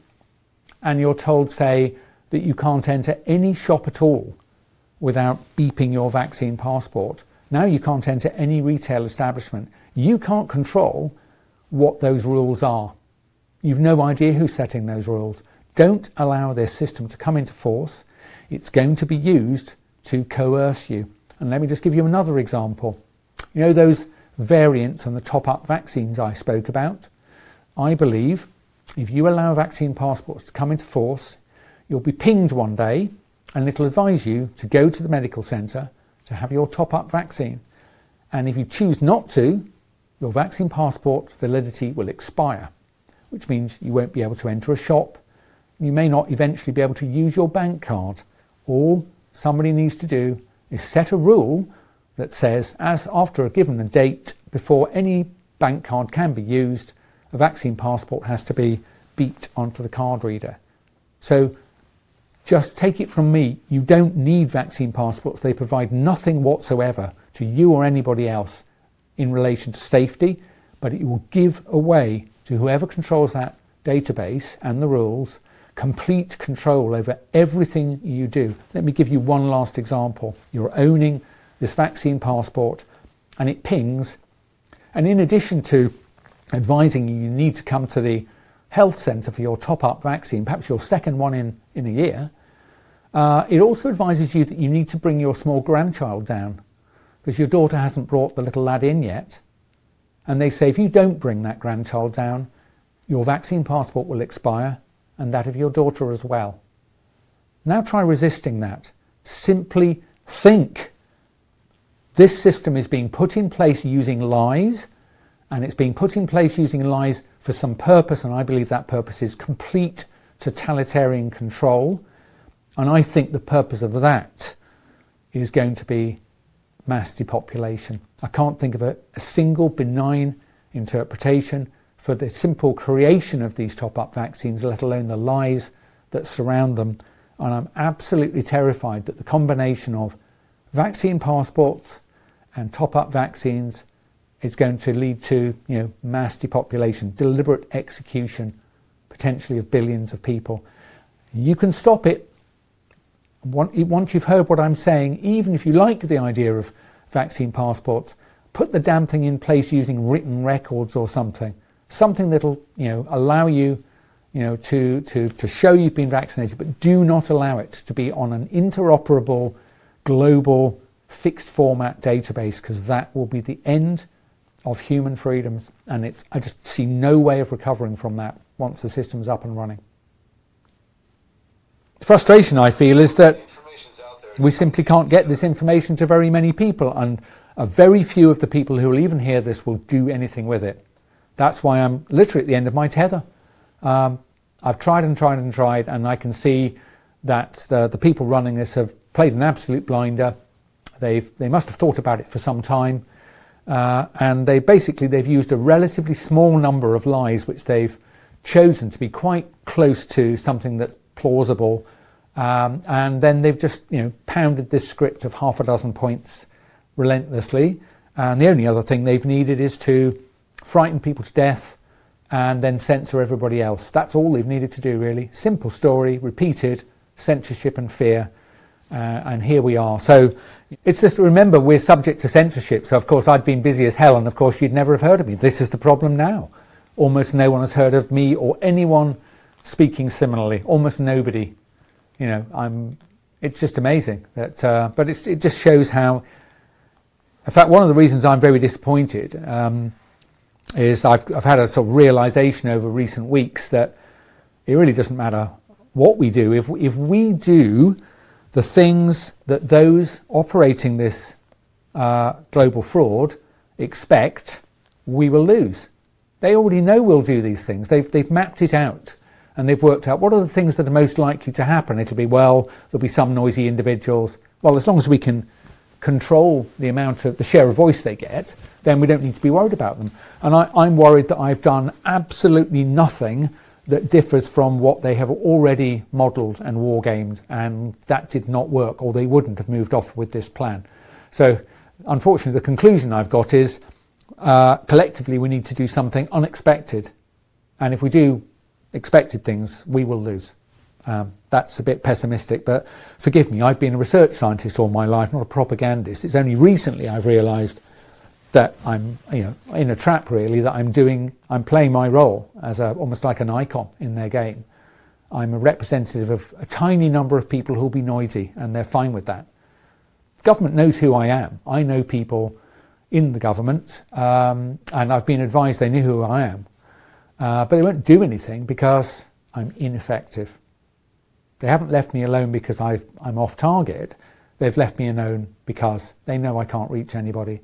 and you're told, say, that you can't enter any shop at all without beeping your vaccine passport. Now you can't enter any retail establishment. You can't control what those rules are. You've no idea who's setting those rules. Don't allow this system to come into force. it's going to be used to coerce you. And let me just give you another example. You know those variants and the top up vaccines I spoke about? I believe if you allow vaccine passports to come into force, you'll be pinged one day and it'll advise you to go to the medical centre to have your top up vaccine. And if you choose not to, your vaccine passport validity will expire, which means you won't be able to enter a shop. You may not eventually be able to use your bank card. All somebody needs to do is set a rule that says, as after a given date before any bank card can be used, a vaccine passport has to be beeped onto the card reader. So just take it from me, you don't need vaccine passports. They provide nothing whatsoever to you or anybody else in relation to safety, but it will give away to whoever controls that database and the rules complete control over everything you do. Let me give you one last example. You're owning this vaccine passport and it pings. And in addition to advising you, you need to come to the health centre for your top up vaccine, perhaps your second one in, in a year, uh, it also advises you that you need to bring your small grandchild down because your daughter hasn't brought the little lad in yet. And they say if you don't bring that grandchild down, your vaccine passport will expire and that of your daughter as well. Now try resisting that. Simply think this system is being put in place using lies, and it's being put in place using lies for some purpose, and I believe that purpose is complete totalitarian control. And I think the purpose of that is going to be mass depopulation. I can't think of a, a single benign interpretation for the simple creation of these top up vaccines, let alone the lies that surround them. And I'm absolutely terrified that the combination of vaccine passports, and top up vaccines is going to lead to you know, mass depopulation, deliberate execution, potentially of billions of people. You can stop it once you've heard what I'm saying, even if you like the idea of vaccine passports, put the damn thing in place using written records or something, something that'll you know allow you you know to to to show you've been vaccinated, but do not allow it to be on an interoperable global fixed format database because that will be the end of human freedoms and it's I just see no way of recovering from that once the system's up and running. The frustration I feel is that we simply can't get this information to very many people and a very few of the people who will even hear this will do anything with it. That's why I'm literally at the end of my tether. Um, I've tried and tried and tried and I can see that the, the people running this have played an absolute blinder They've, they must have thought about it for some time. Uh, and they basically they've used a relatively small number of lies which they've chosen to be quite close to something that's plausible. Um, and then they've just you know pounded this script of half a dozen points relentlessly. And the only other thing they've needed is to frighten people to death and then censor everybody else. That's all they've needed to do really. Simple story repeated censorship and fear and here we are. So it's just remember we're subject to censorship. So of course I'd been busy as hell, and of course you'd never have heard of me. This is the problem now. Almost no one has heard of me or anyone speaking similarly. Almost nobody. You know, I'm. It's just amazing that. Uh, but it just shows how. In fact, one of the reasons I'm very disappointed um, is I've, I've had a sort of realization over recent weeks that it really doesn't matter what we do. If if we do the things that those operating this uh, global fraud expect we will lose. They already know we'll do these things. They've, they've mapped it out and they've worked out what are the things that are most likely to happen. It'll be, well, there'll be some noisy individuals. Well, as long as we can control the amount of the share of voice they get, then we don't need to be worried about them. And I, I'm worried that I've done absolutely nothing that differs from what they have already modelled and wargamed, and that did not work, or they wouldn't have moved off with this plan. So, unfortunately, the conclusion I've got is uh, collectively we need to do something unexpected, and if we do expected things, we will lose. Um, that's a bit pessimistic, but forgive me, I've been a research scientist all my life, not a propagandist. It's only recently I've realised that I'm you know in a trap really that I'm doing I'm playing my role as a almost like an icon in their game. I'm a representative of a tiny number of people who'll be noisy, and they're fine with that. Government knows who I am. I know people in the government, um, and I've been advised they knew who I am. Uh, but they won't do anything because I'm ineffective. They haven't left me alone because i am off target. They've left me alone because they know I can't reach anybody.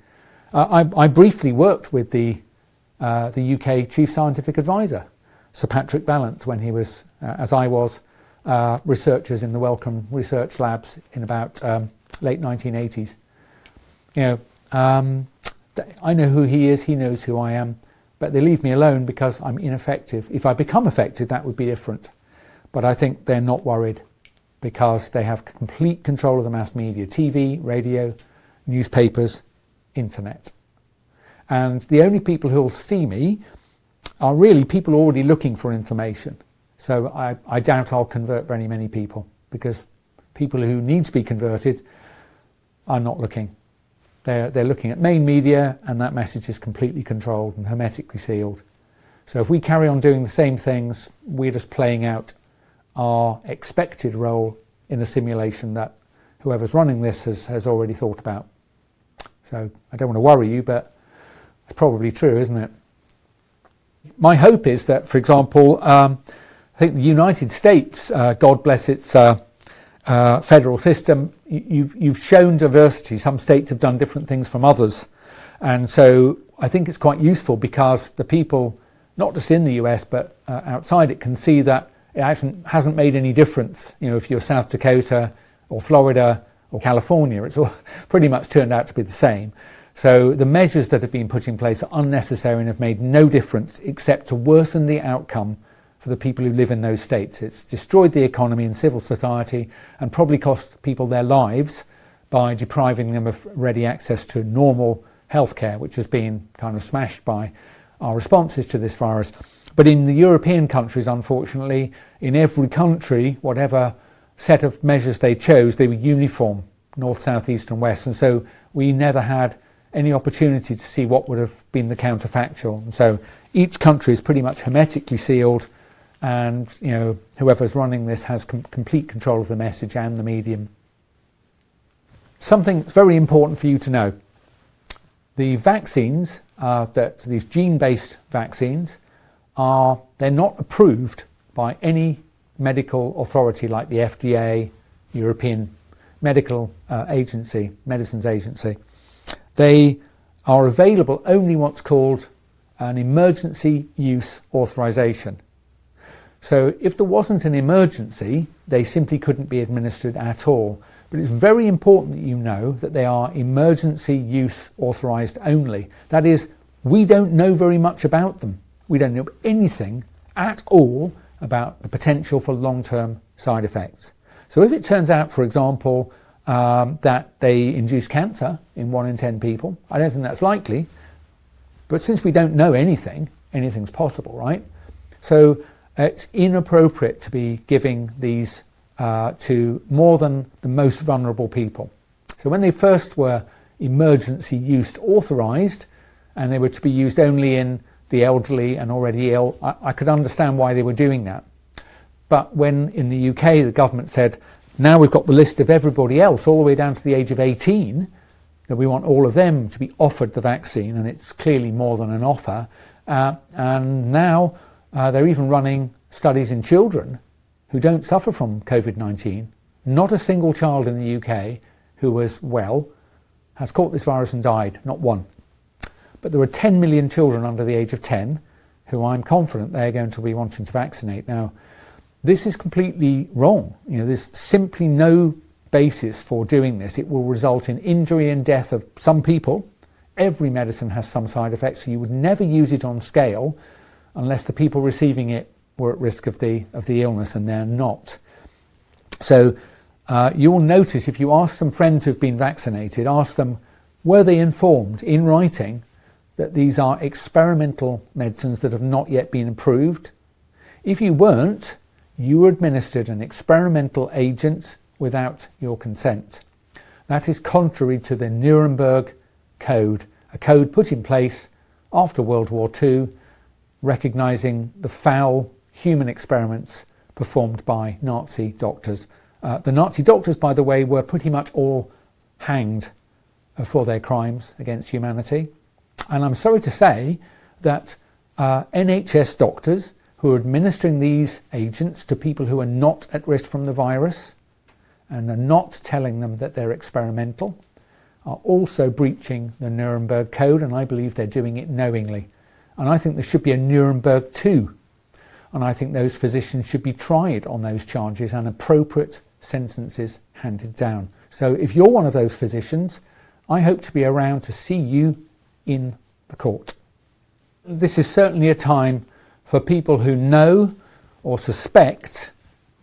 Uh, I, I, briefly worked with the, uh, the UK Chief Scientific Advisor, Sir Patrick Vallance, when he was, uh, as I was, uh, researchers in the Wellcome Research Labs in about um, late 1980s. You know, um, I know who he is, he knows who I am but they leave me alone because I'm ineffective. If I become effective, that would be different. But I think they're not worried because they have complete control of the mass media TV, radio, newspapers, internet. And the only people who'll see me are really people already looking for information. So I, I doubt I'll convert very many people because people who need to be converted are not looking. They're, they're looking at main media, and that message is completely controlled and hermetically sealed. So if we carry on doing the same things, we're just playing out our expected role in a simulation that whoever's running this has, has already thought about. So I don't want to worry you, but it's probably true, isn't it? My hope is that, for example, um, I think the United States, uh, God bless its uh, uh, federal system, you've, you've shown diversity. Some states have done different things from others. And so I think it's quite useful because the people, not just in the US, but uh, outside it, can see that it hasn't, hasn't made any difference. You know, if you're South Dakota or Florida or California, it's all pretty much turned out to be the same. So the measures that have been put in place are unnecessary and have made no difference except to worsen the outcome for the people who live in those states. It's destroyed the economy and civil society and probably cost people their lives by depriving them of ready access to normal healthcare, which has been kind of smashed by our responses to this virus. But in the European countries, unfortunately, in every country, whatever set of measures they chose, they were uniform, north, south, east, and west. And so we never had any opportunity to see what would have been the counterfactual. And so each country is pretty much hermetically sealed and you know whoever's running this has com- complete control of the message and the medium. Something very important for you to know: the vaccines uh, that these gene-based vaccines are they're not approved by any medical authority like the FDA, European Medical uh, Agency, Medicines Agency. They are available only what's called an emergency use authorization. So if there wasn't an emergency, they simply couldn't be administered at all. But it's very important that you know that they are emergency use authorised only. That is, we don't know very much about them. We don't know anything at all about the potential for long term side effects. So if it turns out, for example, um, that they induce cancer in 1 in 10 people, I don't think that's likely. But since we don't know anything, anything's possible, right? So it's inappropriate to be giving these uh, to more than the most vulnerable people. So when they first were emergency use authorised and they were to be used only in the elderly and already ill, I, I could understand why they were doing that. But when in the UK the government said, now we've got the list of everybody else all the way down to the age of 18, that we want all of them to be offered the vaccine, and it's clearly more than an offer. Uh, and now uh, they're even running studies in children who don't suffer from COVID 19. Not a single child in the UK who was well has caught this virus and died, not one. But there are 10 million children under the age of 10 who I'm confident they're going to be wanting to vaccinate. Now, this is completely wrong. You know, there's simply no basis for doing this. It will result in injury and death of some people. Every medicine has some side effects, so you would never use it on scale unless the people receiving it were at risk of the, of the illness and they're not. So uh, you'll notice if you ask some friends who've been vaccinated, ask them, were they informed in writing that these are experimental medicines that have not yet been approved? If you weren't, you were administered an experimental agent without your consent. That is contrary to the Nuremberg Code, a code put in place after World War II recognizing the foul human experiments performed by Nazi doctors. Uh, the Nazi doctors, by the way, were pretty much all hanged for their crimes against humanity. And I'm sorry to say that uh, NHS doctors who are administering these agents to people who are not at risk from the virus and are not telling them that they're experimental are also breaching the Nuremberg Code, and I believe they're doing it knowingly. And I think there should be a Nuremberg 2. And I think those physicians should be tried on those charges and appropriate sentences handed down. So if you're one of those physicians, I hope to be around to see you in the court. This is certainly a time for people who know or suspect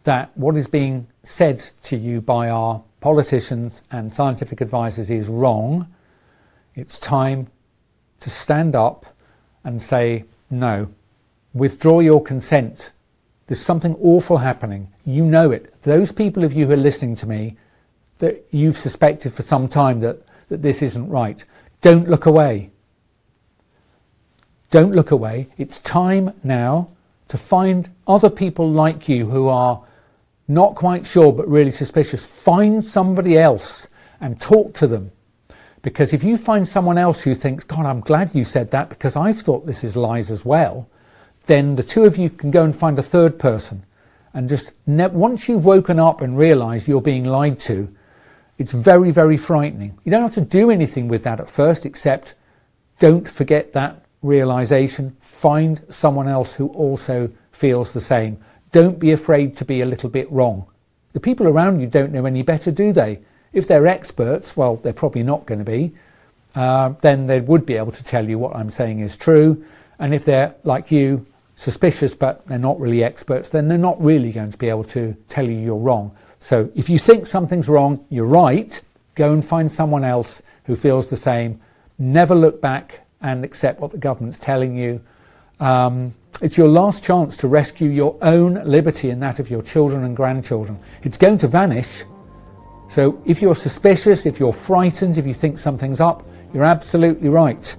that what is being said to you by our politicians and scientific advisors is wrong. It's time to stand up and say, no, withdraw your consent. There's something awful happening. You know it. Those people of you who are listening to me that you've suspected for some time that, that this isn't right, don't look away. Don't look away. It's time now to find other people like you who are not quite sure but really suspicious. Find somebody else and talk to them. Because if you find someone else who thinks, God, I'm glad you said that because I've thought this is lies as well, then the two of you can go and find a third person. And just ne- once you've woken up and realized you're being lied to, it's very, very frightening. You don't have to do anything with that at first, except don't forget that realization. Find someone else who also feels the same. Don't be afraid to be a little bit wrong. The people around you don't know any better, do they? If they're experts, well, they're probably not going to be, uh, then they would be able to tell you what I'm saying is true. And if they're like you, suspicious but they're not really experts, then they're not really going to be able to tell you you're wrong. So if you think something's wrong, you're right. Go and find someone else who feels the same. Never look back and accept what the government's telling you. Um, it's your last chance to rescue your own liberty and that of your children and grandchildren. It's going to vanish. So if you're suspicious, if you're frightened, if you think something's up, you're absolutely right.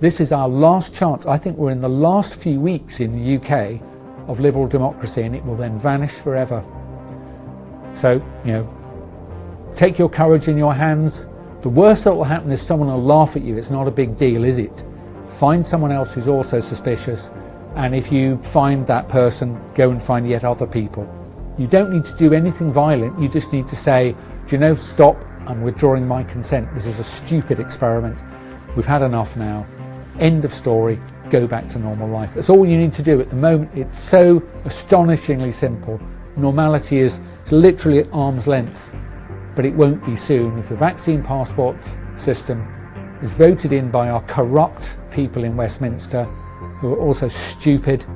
This is our last chance. I think we're in the last few weeks in the UK of liberal democracy and it will then vanish forever. So, you know, take your courage in your hands. The worst that will happen is someone will laugh at you. It's not a big deal, is it? Find someone else who's also suspicious, and if you find that person, go and find yet other people. You don't need to do anything violent, you just need to say, Do you know, stop, I'm withdrawing my consent. This is a stupid experiment. We've had enough now. End of story. Go back to normal life. That's all you need to do at the moment. It's so astonishingly simple. Normality is literally at arm's length, but it won't be soon. If the vaccine passports system is voted in by our corrupt people in Westminster, who are also stupid,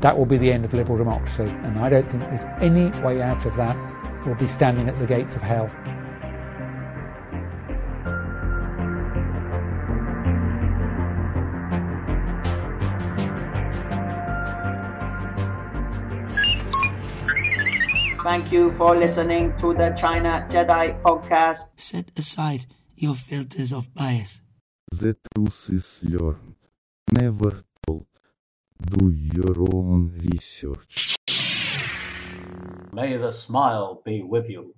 that will be the end of liberal democracy. And I don't think there's any way out of that. We'll be standing at the gates of hell. Thank you for listening to the China Jedi podcast. Set aside your filters of bias. The truth is learned, never told. Do your own research. May the smile be with you.